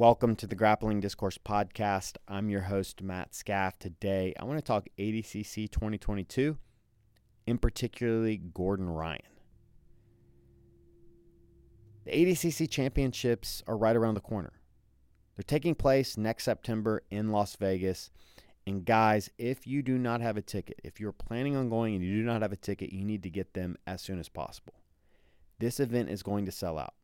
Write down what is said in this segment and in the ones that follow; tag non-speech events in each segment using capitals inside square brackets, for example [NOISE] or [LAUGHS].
Welcome to the Grappling Discourse Podcast. I'm your host, Matt Scaff. Today, I want to talk ADCC 2022, in particularly Gordon Ryan. The ADCC championships are right around the corner. They're taking place next September in Las Vegas. And guys, if you do not have a ticket, if you're planning on going and you do not have a ticket, you need to get them as soon as possible. This event is going to sell out.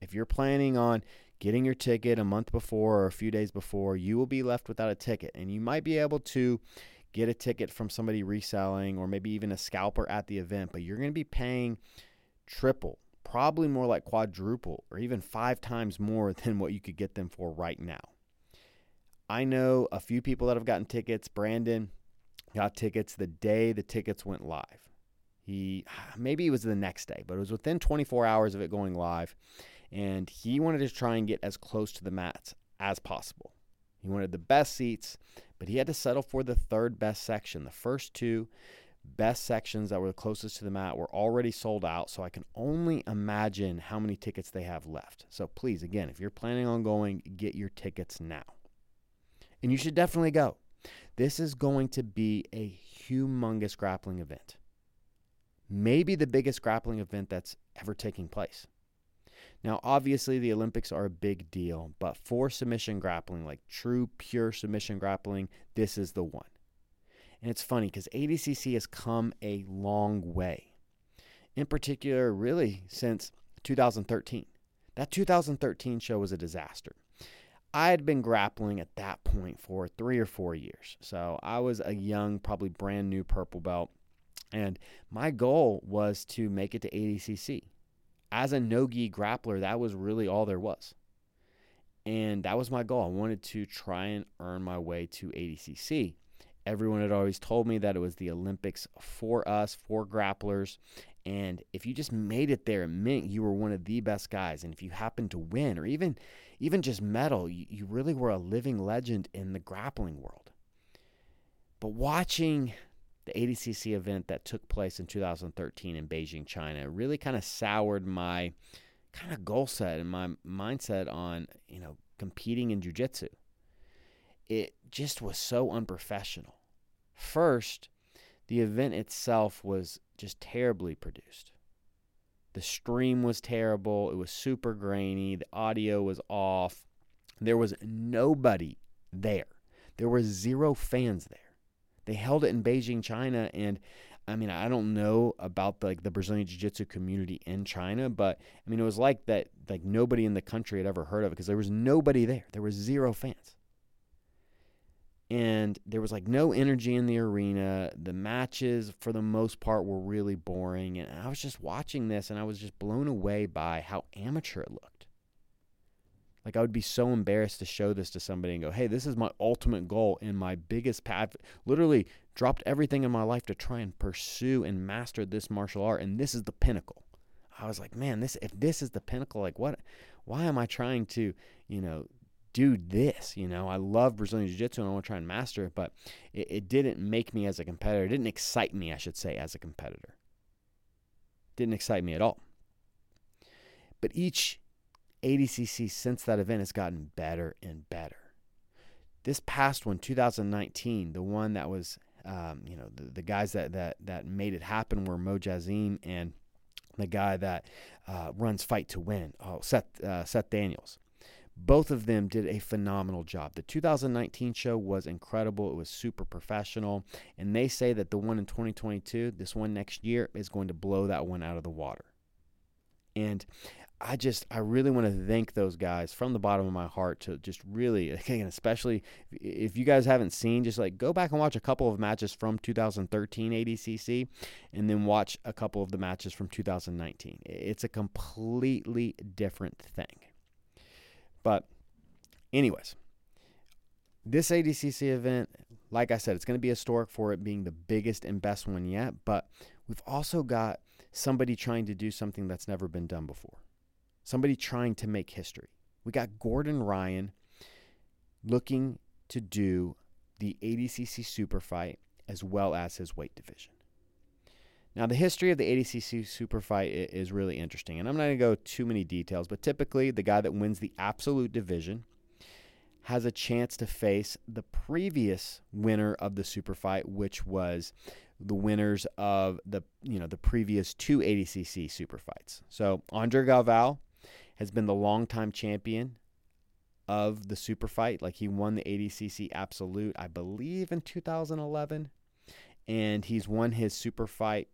If you're planning on getting your ticket a month before or a few days before, you will be left without a ticket. And you might be able to get a ticket from somebody reselling or maybe even a scalper at the event, but you're going to be paying triple, probably more like quadruple or even five times more [LAUGHS] than what you could get them for right now. I know a few people that have gotten tickets. Brandon got tickets the day the tickets went live. He [SIGHS] maybe it was the next day, but it was within 24 hours of it going live and he wanted to try and get as close to the mats as possible. He wanted the best seats, but he had to settle for the third best section. The first two best sections that were closest to the mat were already sold out, so I can only imagine how many tickets they have left. So please, again, if you're planning on going, get your tickets now. And you should definitely go. This is going to be a humongous grappling event. Maybe the biggest grappling event that's ever taking place. Now, obviously, the Olympics are a big deal, but for submission grappling, like true, pure submission grappling, this is the one. And it's funny because ADCC has come a long way. In particular, really, since 2013. That 2013 show was a disaster. I had been grappling at that point for three or four years. So I was a young, probably brand new purple belt. And my goal was to make it to ADCC as a no gi grappler, that was really all there was. And that was my goal. I wanted to try and earn my way to ADCC. Everyone had always told me that it was the Olympics for us, for grapplers. And if you just made it there, it meant you were one of the best guys. And if you happened to win or even even just medal, you, you really were a living legend in the grappling world. But watching the ADCC event that took place in 2013 in Beijing, China, really kind of soured my kind of goal set and my mindset on, you know, competing in jiu-jitsu. It just was so unprofessional. First, the event itself was just terribly produced. The stream was terrible. It was super grainy. The audio was off. There was nobody there. There were zero fans there. They held it in Beijing, China, and I mean, I don't know about the, like the Brazilian Jiu-Jitsu community in China, but I mean, it was like that. Like nobody in the country had ever heard of it because there was nobody there. There was zero fans, and there was like no energy in the arena. The matches, for the most part, were really boring, and I was just watching this, and I was just blown away by how amateur it looked. Like I would be so embarrassed to show this to somebody and go, "Hey, this is my ultimate goal and my biggest path." Literally dropped everything in my life to try and pursue and master this martial art, and this is the pinnacle. I was like, "Man, this if this is the pinnacle, like what? Why am I trying to, you know, do this? You know, I love Brazilian Jiu-Jitsu and I want to try and master it, but it, it didn't make me as a competitor. It didn't excite me, I should say, as a competitor. It Didn't excite me at all. But each ADCC since that event has gotten better and better. This past one, 2019, the one that was, um, you know, the, the guys that, that, that made it happen were Mo Jassim and the guy that uh, runs Fight to Win, oh, Seth, uh, Seth Daniels. Both of them did a phenomenal job. The 2019 show was incredible. It was super professional. And they say that the one in 2022, this one next year, is going to blow that one out of the water. And I just I really want to thank those guys from the bottom of my heart to just really [LAUGHS] again especially if you guys haven't seen just like go back and watch a couple of matches from 2013 ADCC and then watch a couple of the matches from 2019. It's a completely different thing. But anyways, this ADCC event, like I said, it's going to be historic for it being the biggest and best one yet, but we've also got somebody trying to do something that's never been done before somebody trying to make history. We got Gordon Ryan looking to do the ADCC super fight as well as his weight division. Now, the history of the ADCC super fight is really interesting, and I'm not going to go too many details, but typically the guy that wins the absolute division has a chance to face the previous winner of the super fight, which was the winners of the you know the previous two ADCC super fights. So Andre Galvao has been the longtime champion of the super fight. Like he won the ADCC Absolute, I believe, in 2011, and he's won his super fight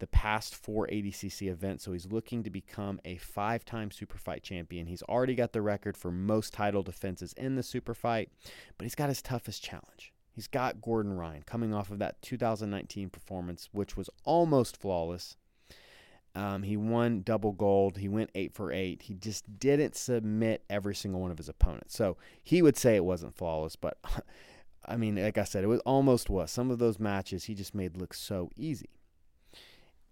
the past four ADCC events. So he's looking to become a five-time super fight champion. He's already got the record for most title defenses in the super fight, but he's got his toughest challenge. He's got Gordon Ryan coming off of that 2019 performance, which was almost flawless. Um, he won double gold. He went eight for eight. He just didn't submit every single one of his opponents. So he would say it wasn't flawless, but [LAUGHS] I mean, like I said, it was almost was. Some of those matches he just made look so easy.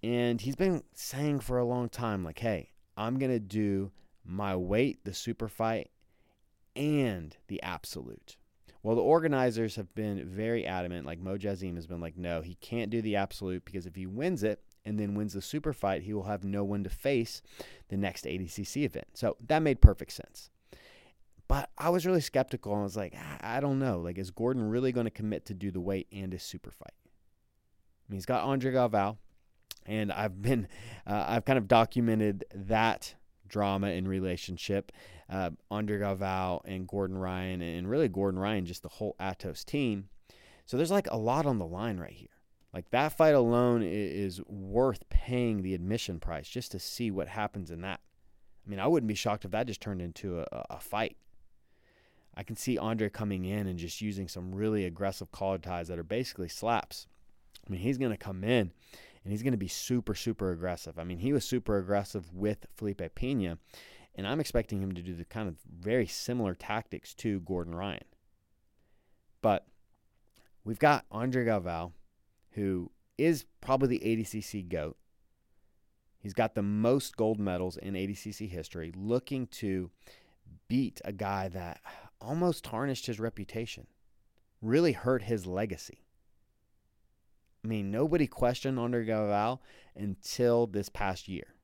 And he's been saying for a long time, like, hey, I'm going to do my weight, the super fight, and the absolute. Well, the organizers have been very adamant. Like Mo Jassim has been like, no, he can't do the absolute because if he wins it and then wins the super fight, he will have no one to face the next ADCC event. So that made perfect sense. But I was really skeptical. I was like, I don't know. Like, is Gordon really going to commit to do the weight and his super fight? I mean, he's got Andre Galvao, and I've been, uh, I've kind of documented that drama in relationship. Uh, Andre Galvao and Gordon Ryan, and really Gordon Ryan, just the whole Atos team. So there's like a lot on the line right here. Like that fight alone is worth paying the admission price just to see what happens in that. I mean, I wouldn't be shocked if that just turned into a, a fight. I can see Andre coming in and just using some really aggressive collar ties that are basically slaps. I mean, he's going to come in and he's going to be super, super aggressive. I mean, he was super aggressive with Felipe Pena, and I'm expecting him to do the kind of very similar tactics to Gordon Ryan. But we've got Andre Galvao, who is probably the ADCC GOAT. He's got the most gold medals in ADCC history, looking to beat a guy that almost tarnished his reputation, really hurt his legacy. I mean, nobody questioned Andre Galvao until this past year.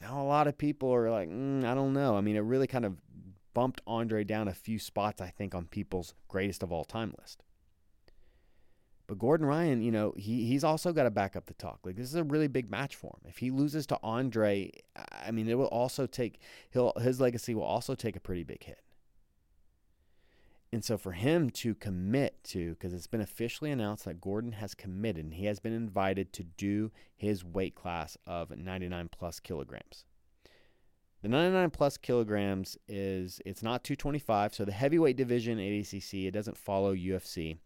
Now, a lot of people are like, mm, I don't know. I mean, it really kind of bumped Andre down a few spots, I think, on people's greatest of all time list. But Gordon Ryan, you know, he he's also got to back up the talk. Like this is a really big match for him. If he loses to Andre, I mean, it will also take he'll his legacy will also take a pretty big hit. And so for him to commit to, because it's been officially announced that Gordon has committed and he has been invited to do his weight class of 99 plus kilograms. The 99 plus kilograms is, it's not 225. So the heavyweight division ADCC, it doesn't follow UFC.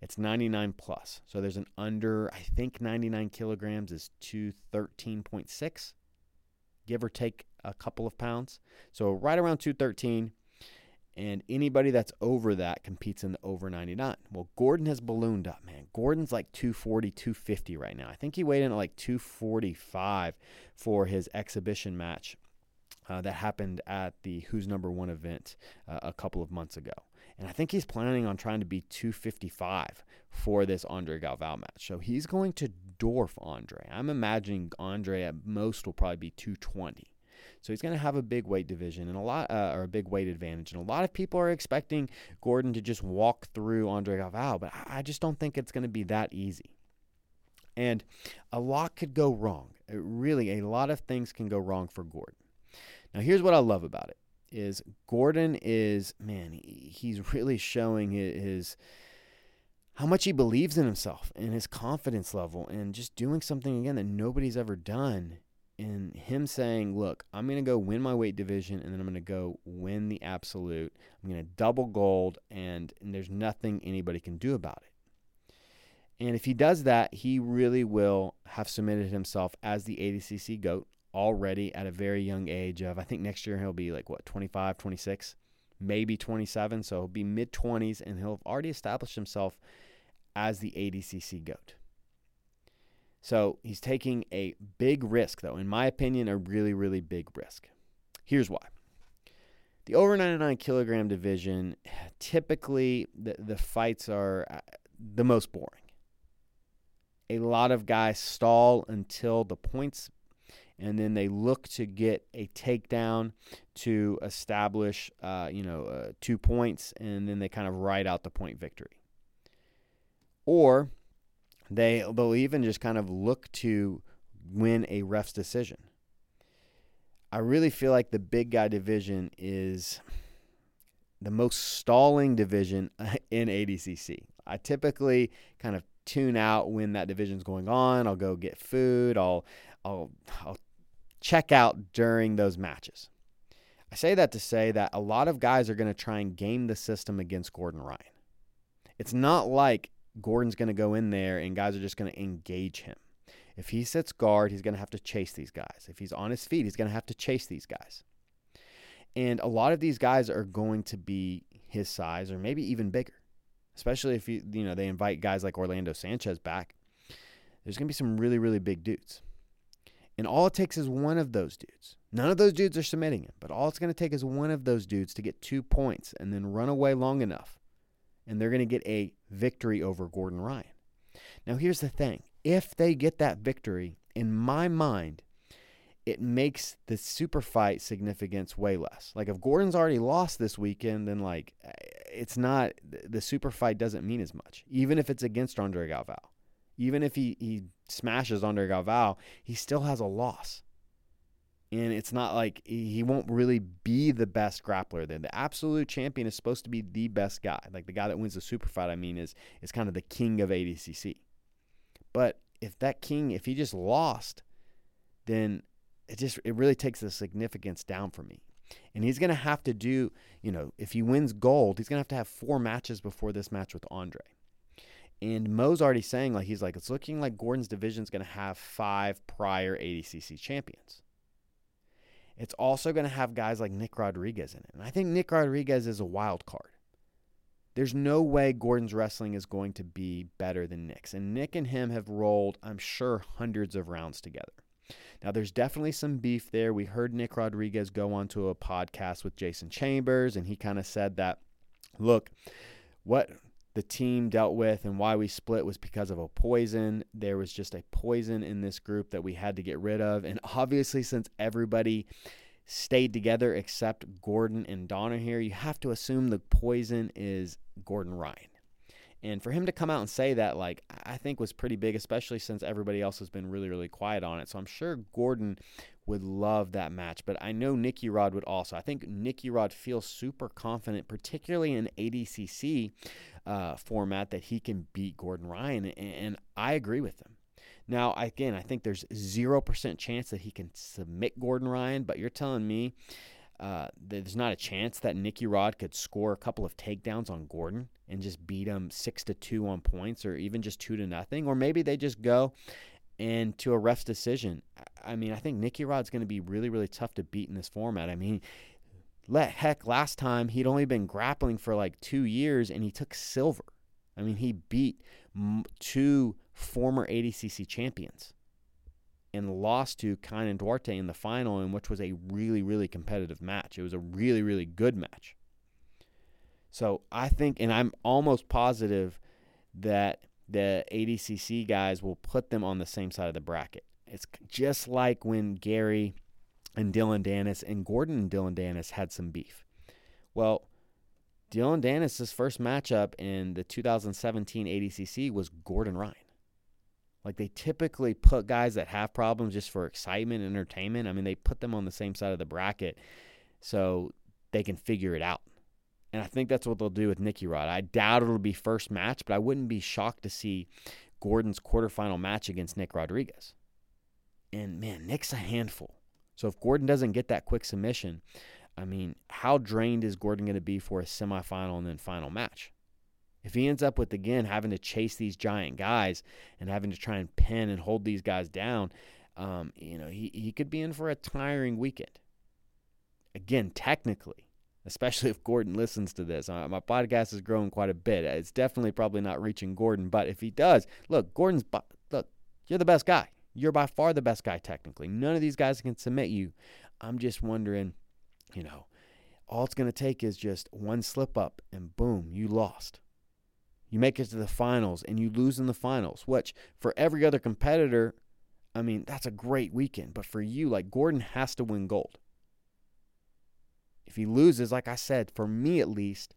It's 99 plus. So there's an under, I think 99 kilograms is 213.6, give or take a couple of pounds. So right around 213 and anybody that's over that competes in the over 99. Well, Gordon has ballooned up, man. Gordon's like 240, 250 right now. I think he weighed in at like 245 for his exhibition match uh, that happened at the Who's Number One event uh, a couple of months ago. And I think he's planning on trying to be 255 for this Andre Galvao match. So he's going to dwarf Andre. I'm imagining Andre at most will probably be 220. So he's going to have a big weight division and a lot, uh, or a big weight advantage. And a lot of people are expecting Gordon to just walk through Andre Galvao, but I just don't think it's going to be that easy. And a lot could go wrong. It really, a lot of things can go wrong for Gordon. Now, here's what I love about it: is Gordon is man, he's really showing his how much he believes in himself and his confidence level and just doing something again that nobody's ever done in him saying, Look, I'm going to go win my weight division and then I'm going to go win the absolute. I'm going to double gold, and, and there's nothing anybody can do about it. And if he does that, he really will have submitted himself as the ADCC GOAT already at a very young age of, I think next year he'll be like, what, 25, 26, maybe 27. So he'll be mid 20s and he'll have already established himself as the ADCC GOAT. So he's taking a big risk, though, in my opinion, a really, really big risk. Here's why. The over 99 kilogram division, typically the, the fights are uh, the most boring. a lot of guys stall until the points and then they look to get a takedown to establish, uh, you know, uh, two points, and then they kind of ride out the point victory. Or they they'll even just kind of look to win a ref's decision. I really feel like the big guy division is the most stalling division [LAUGHS] in ADCC. I typically kind of tune out when that division's going on. I'll go get food. I'll I'll I'll check out during those matches. I say that to say that a lot of guys are going to try and game the system against Gordon Ryan. It's not like Gordon's going to go in there and guys are just going to engage him. If he sits guard, he's going to have to chase these guys. If he's on his feet, he's going to have to chase these guys. And a lot of these guys are going to be his size or maybe even bigger. Especially if you you know they invite guys like Orlando Sanchez back. There's going to be some really really big dudes. And all it takes is one of those dudes. None of those dudes are submitting him, but all it's going to take is one of those dudes to get 2 points and then run away long enough and they're going to get a victory over Gordon Ryan. Now, here's the thing if they get that victory, in my mind, it makes the super fight significance way less. Like if Gordon's already lost this weekend, then like eh, it's not the super fight doesn't mean as much. Even if it's against Andre Galvao, even if he he smashes Andre Galvao, he still has a loss. And it's not like he won't really be the best grappler then the absolute champion is supposed to be the best guy. Like the guy that wins the super fight i mean is is kind of the king of adcc but if that king if he just lost then it just it really takes the significance down for me. And he's going to have to do you know if he wins gold he's going to have to have four matches before this match with andre and Mo's already saying like he's like it's looking like Gordon's division is going to have five prior ADCC champions it's also going to have guys like Nick Rodriguez in it. And I think Nick Rodriguez is a wild card. There's no way Gordon's wrestling is going to be better than Nick's. And Nick and him have rolled, I'm sure, hundreds of rounds together. Now, there's definitely some beef there. We heard Nick Rodriguez go onto a podcast with Jason Chambers, and he kind of said that, look, what the team dealt with and why we split was because of a poison. There was just a poison in this group that we had to get rid of. And obviously, since everybody stayed together except Gordon and Danaher, you have to assume the poison is Gordon Ryan. And for him to come out and say that, like, I think was pretty big, especially since everybody else has been really, really quiet on it. So I'm sure Gordon would love that match. But I know Nicky Rod would also. I think Nicky Rod feels super confident, particularly in ADCC uh, format, that he can beat Gordon Ryan. And I agree with him. Now, again, I think there's 0% chance that he can submit Gordon Ryan, but you're telling me uh, there's not a chance that Nicky Rod could score a couple of takedowns on Gordon and just beat him six to two on points, or even just two to nothing, or maybe they just go and to a ref's decision. I mean, I think Nicky Rod's going to be really, really tough to beat in this format. I mean, let heck, last time he'd only been grappling for like two years and he took silver. I mean, he beat two former ADCC champions and lost to Kaynan Duarte in the final, in which was a really, really competitive match. It was a really, really good match. So I think, and I'm almost positive that the ADCC guys will put them on the same side of the bracket. It's just like when Gary and Dillon Danis and Gordon and Dillon Danis had some beef. Well, Dillon Danis' first matchup in the 2017 ADCC was Gordon Ryan. Like they typically put guys that have problems just for excitement and entertainment. I mean, they put them on the same side of the bracket so they can figure it out. And I think that's what they'll do with Nicky Rod. I doubt it'll be first match, but I wouldn't be shocked to see Gordon's quarterfinal match against Nick Rodriguez. And man, Nick's a handful. So if Gordon doesn't get that quick submission, I mean, how drained is Gordon going to be for a semifinal and then final match? If he ends up with again having to chase these giant guys and having to try and pin and hold these guys down, um, you know, he, he could be in for a tiring weekend. Again, technically, especially [LAUGHS] if Gordon listens to this. Uh, my podcast has grown quite a bit. It's definitely probably not reaching Gordon, but if he does, look, Gordon's look, you're the best guy. You're by far the best guy technically. None of these guys can submit you. I'm just wondering, you know, all it's going to take is just one slip up and boom, you lost. You make it to the finals and you lose in the finals, which for every other competitor, I mean, that's a great weekend. But for you, like Gordon has to win gold. If he loses, like I said, for me at least,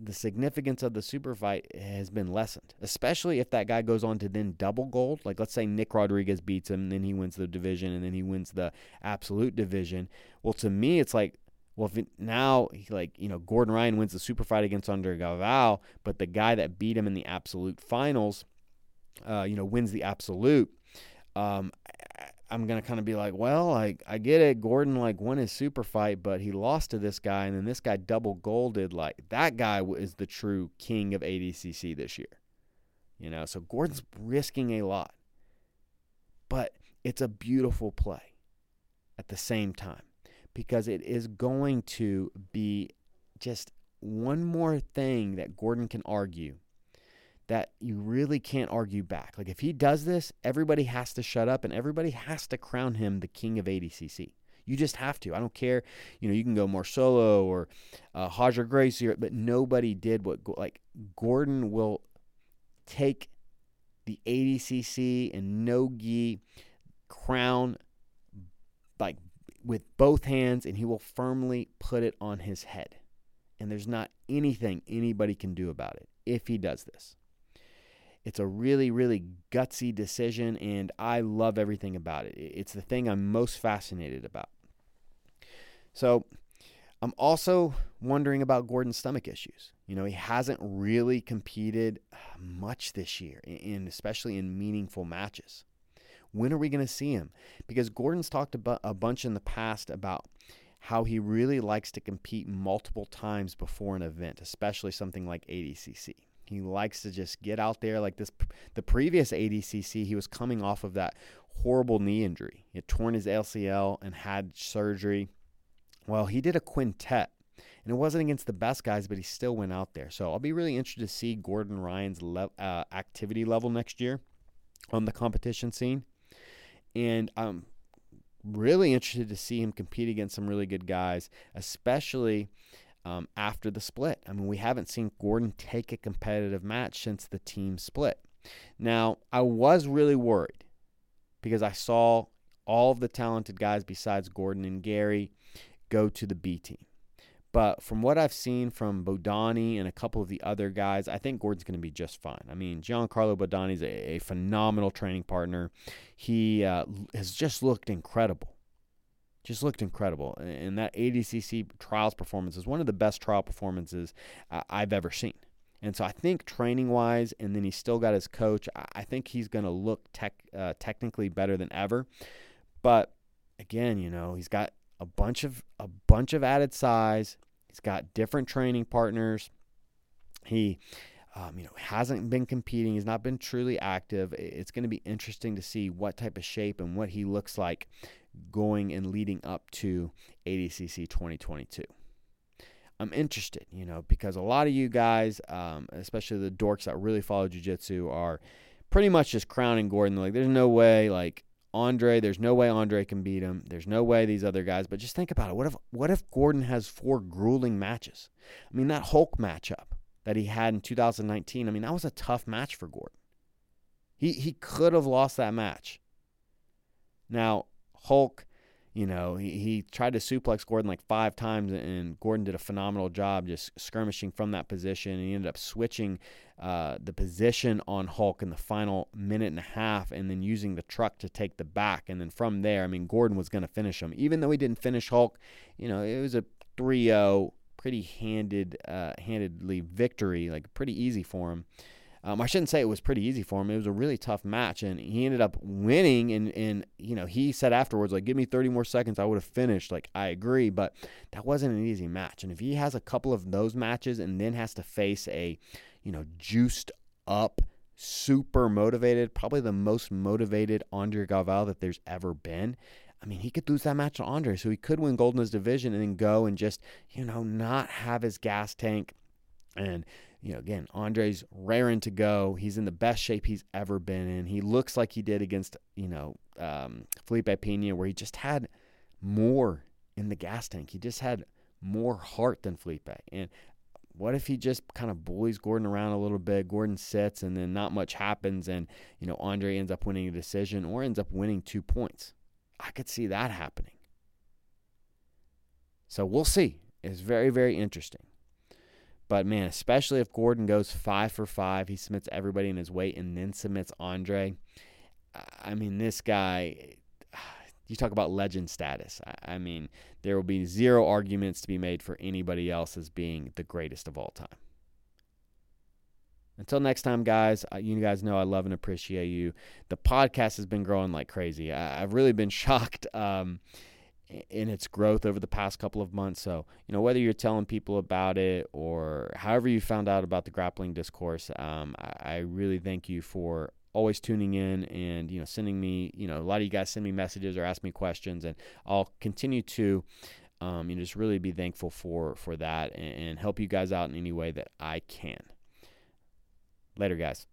the significance of the super fight has been lessened, especially if that guy goes on to then double gold. Like, let's say Nick Rodriguez beats him, and then he wins the division, and then he wins the absolute division. Well, to me, it's like, well, if it, now, like, you know, Gordon Ryan wins the super fight against Andre Galvao, but the guy that beat him in the absolute finals, uh, you know, wins the absolute. Um, I'm gonna kind of be like, well, like I get it. Gordon like won his super fight, but he lost to this guy, and then this guy double golded. Like that guy is the true king of ADCC this year. You know, so Gordon's risking a lot, but it's a beautiful play at the same time because it is going to be just one more thing that Gordon can argue that you really can't argue back. Like if he does this, everybody has to shut up and everybody has to crown him the king of ADCC. You just have to. I don't care. You know, you can go Marcelo or uh, Roger Gracie, but nobody did what like Gordon will take the ADCC and Nogi crown like with both hands and he will firmly put it on his head. And there's not anything anybody can do about it if he does this. It's a really, really gutsy decision, and I love everything about it. It's the thing I'm most fascinated about. So, I'm also wondering about Gordon's stomach issues. You know, he hasn't really competed uh, much this year, and especially in meaningful matches. When are we going to see him? Because Gordon's talked about a bunch in the past about how he really likes to compete multiple times before an event, especially something like ADCC. He likes to just get out there like this. The previous ADCC, he was coming off of that horrible knee injury. He had torn his LCL and had surgery. Well, he did a quintet, and it wasn't against the best guys, but he still went out there. So I'll be really interested to see Gordon Ryan's le- uh, activity level next year on the competition scene. And I'm really interested to see him compete against some really good guys, especially um, after the split. I mean, we haven't seen Gordon take a competitive match since the team split. Now, I was really worried because I saw all of the talented guys besides Gordon and Gary go to the B team. But from what I've seen from Bodoni and a couple of the other guys, I think Gordon's going to be just fine. I mean, Giancarlo Bodoni is a, a, phenomenal training partner. He uh, has just looked incredible just looked incredible. And that ADCC trials performance is one of the best trial performances I've ever seen. And so I think training wise, and then he's still got his coach. I think he's going to look tech, uh, technically better than ever. But again, you know, he's got a bunch of a bunch of added size. He's got different training partners. He, um, you know, hasn't been competing. He's not been truly active. It's going to be interesting to see what type of shape and what he looks like going and leading up to ADCC 2022. I'm interested, you know, because a lot of you guys, um, especially the dorks that really follow jiu-jitsu, are pretty much just crowning Gordon. Like, there's no way, like Andre, there's no way Andre can beat him. There's no way these other guys. But just think about it. What if what if Gordon has four grueling matches? I mean, that Hulk matchup that he had in 2019. I mean, that was a tough match for Gordon. He he could have lost that match. Now, Hulk, you know, he, he tried to suplex Gordon like five times, and Gordon did a phenomenal job just skirmishing from that position. And he ended up switching uh, the position on Hulk in the final minute and a half, and then using the truck to take the back. And then from there, I mean, Gordon was going to finish him. Even though he didn't finish Hulk, you know, it was a 3 0, pretty handed, uh, handedly victory, like pretty easy for him. Um, I shouldn't say it was pretty easy for him. It was a really tough match, and he ended up winning. And, and you know, he said afterwards, like, "Give me 30 more seconds, I would have finished." Like, I agree, but that wasn't an easy match. And if he has a couple of those matches and then has to face a, you know, juiced up, super motivated, probably the most motivated Andre Galvao that there's ever been. I mean, he could lose that match to Andre, so he could win gold in his division and then go and just, you know, not have his gas tank and you know, again, Andre's raring to go. He's in the best shape he's ever been in. He looks like he did against, you know, um, Felipe Pena, where he just had more in the gas tank. He just had more heart than Felipe. And what if he just kind of bullies Gordon around a little bit? Gordon sits and then not much happens, and you know Andre ends up winning a decision or ends up winning two points. I could see that happening. So we'll see. It's very very interesting. But man, especially if Gordon goes five for five, he submits everybody in his weight and then submits Andre. I mean, this guy, you talk about legend status. I mean, there will be zero arguments to be made for anybody else as being the greatest of all time. Until next time, guys, you guys know I love and appreciate you. The podcast has been growing like crazy. I've really been [LAUGHS] shocked. Um, in its growth over the past couple of months. So, you know, whether you're telling people about it or however you found out about the grappling discourse, um, I, I, really thank you for always tuning in and, you know, sending me, you know, a lot of you guys send me messages or ask me questions, and I'll continue to. Um, you know, just really be thankful for for that and, and help you guys out in any way that I can. Later, guys.